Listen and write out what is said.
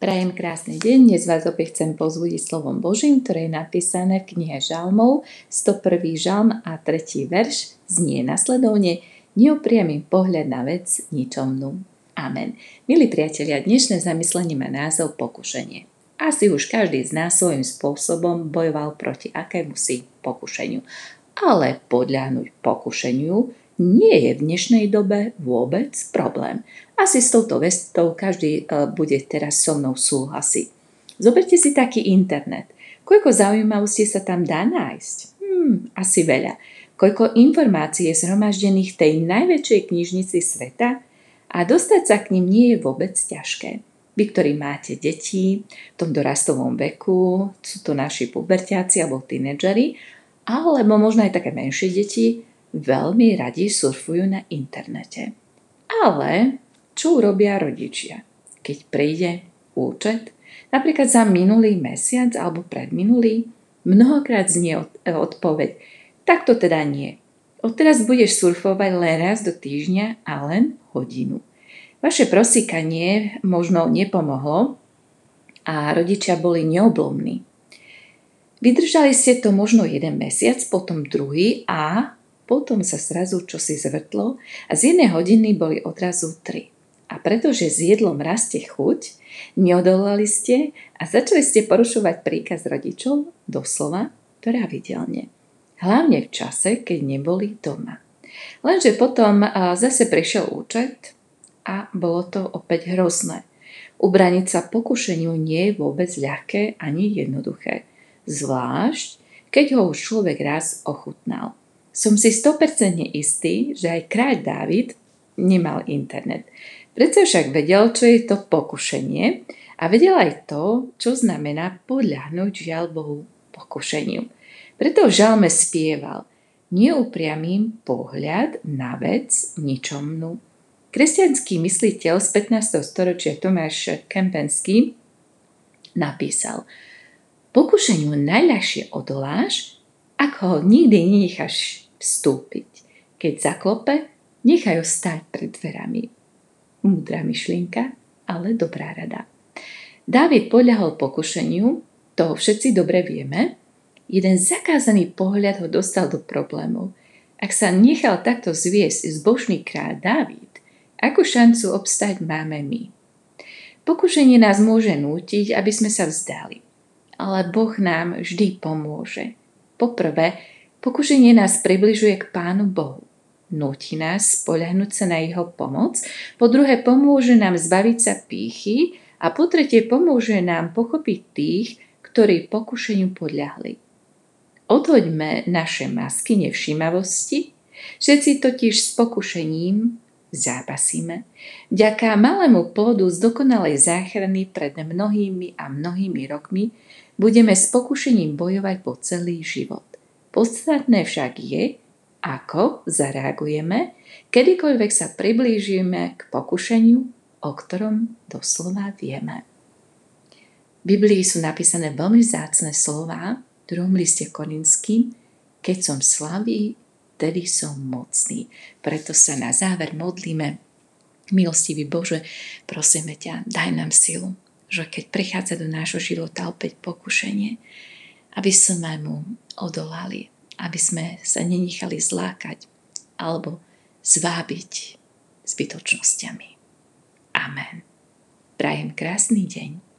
Prajem krásny deň, dnes vás opäť chcem pozvúdiť slovom Božím, ktoré je napísané v knihe Žalmov, 101. žalm a 3. verš znie nasledovne Neupriamý pohľad na vec ničomnú. Amen. Milí priatelia, dnešné zamyslenie má názov pokušenie. Asi už každý z nás svojím spôsobom bojoval proti akému si pokušeniu. Ale podľahnuť pokušeniu nie je v dnešnej dobe vôbec problém. Asi s touto vestou každý e, bude teraz so mnou súhlasiť. Zoberte si taký internet. Koľko zaujímavostí sa tam dá nájsť? Hmm, asi veľa. Koľko informácií je zhromaždených v tej najväčšej knižnici sveta a dostať sa k ním nie je vôbec ťažké. Vy, ktorí máte deti v tom dorastovom veku, sú to naši pubertiaci alebo tínedžeri, alebo možno aj také menšie deti, veľmi radi surfujú na internete. Ale čo urobia rodičia, keď príde účet? Napríklad za minulý mesiac alebo predminulý? Mnohokrát znie odpoveď. Tak to teda nie. Odteraz budeš surfovať len raz do týždňa a len hodinu. Vaše prosíkanie možno nepomohlo a rodičia boli neoblomní. Vydržali ste to možno jeden mesiac, potom druhý a potom sa zrazu čosi zvrtlo a z jednej hodiny boli odrazu tri. A pretože s jedlom rastie chuť, neodolali ste a začali ste porušovať príkaz rodičov doslova pravidelne. Hlavne v čase, keď neboli doma. Lenže potom zase prišiel účet a bolo to opäť hrozné. Ubraniť sa pokušeniu nie je vôbec ľahké ani jednoduché. Zvlášť, keď ho už človek raz ochutnal. Som si 100% istý, že aj kráľ Dávid nemal internet. Preto však vedel, čo je to pokušenie a vedel aj to, čo znamená podľahnuť žiaľ Bohu pokušeniu. Preto v žalme spieval Neupriamým pohľad na vec ničomnú. Kresťanský mysliteľ z 15. storočia Tomáš Kempenský napísal Pokušeniu najľahšie odoláš, ak ho nikdy nenecháš vstúpiť. Keď zaklope, nechaj ho stáť pred dverami. Múdra myšlienka, ale dobrá rada. Dávid podľahol pokušeniu, toho všetci dobre vieme. Jeden zakázaný pohľad ho dostal do problémov. Ak sa nechal takto zviesť zbožný kráľ Dávid, akú šancu obstať máme my? Pokušenie nás môže nútiť, aby sme sa vzdali. Ale Boh nám vždy pomôže. Poprvé, pokušenie nás približuje k Pánu Bohu. Núti nás spoľahnúť sa na jeho pomoc, po druhé pomôže nám zbaviť sa pýchy a po tretie pomôže nám pochopiť tých, ktorí pokušeniu podľahli. Odhoďme naše masky nevšímavosti, všetci totiž s pokušením zápasíme. Vďaka malému plodu z dokonalej záchrany pred mnohými a mnohými rokmi budeme s pokušením bojovať po celý život. Podstatné však je, ako zareagujeme, kedykoľvek sa priblížime k pokušeniu, o ktorom doslova vieme. V Biblii sú napísané veľmi vzácne slová v druhom liste Korinským, keď som slabý, tedy som mocný. Preto sa na záver modlíme, milostivý Bože, prosíme ťa, daj nám silu, že keď prichádza do nášho života opäť pokušenie, aby sme mu odolali, aby sme sa nenechali zlákať alebo zvábiť zbytočnosťami. Amen. Prajem krásny deň.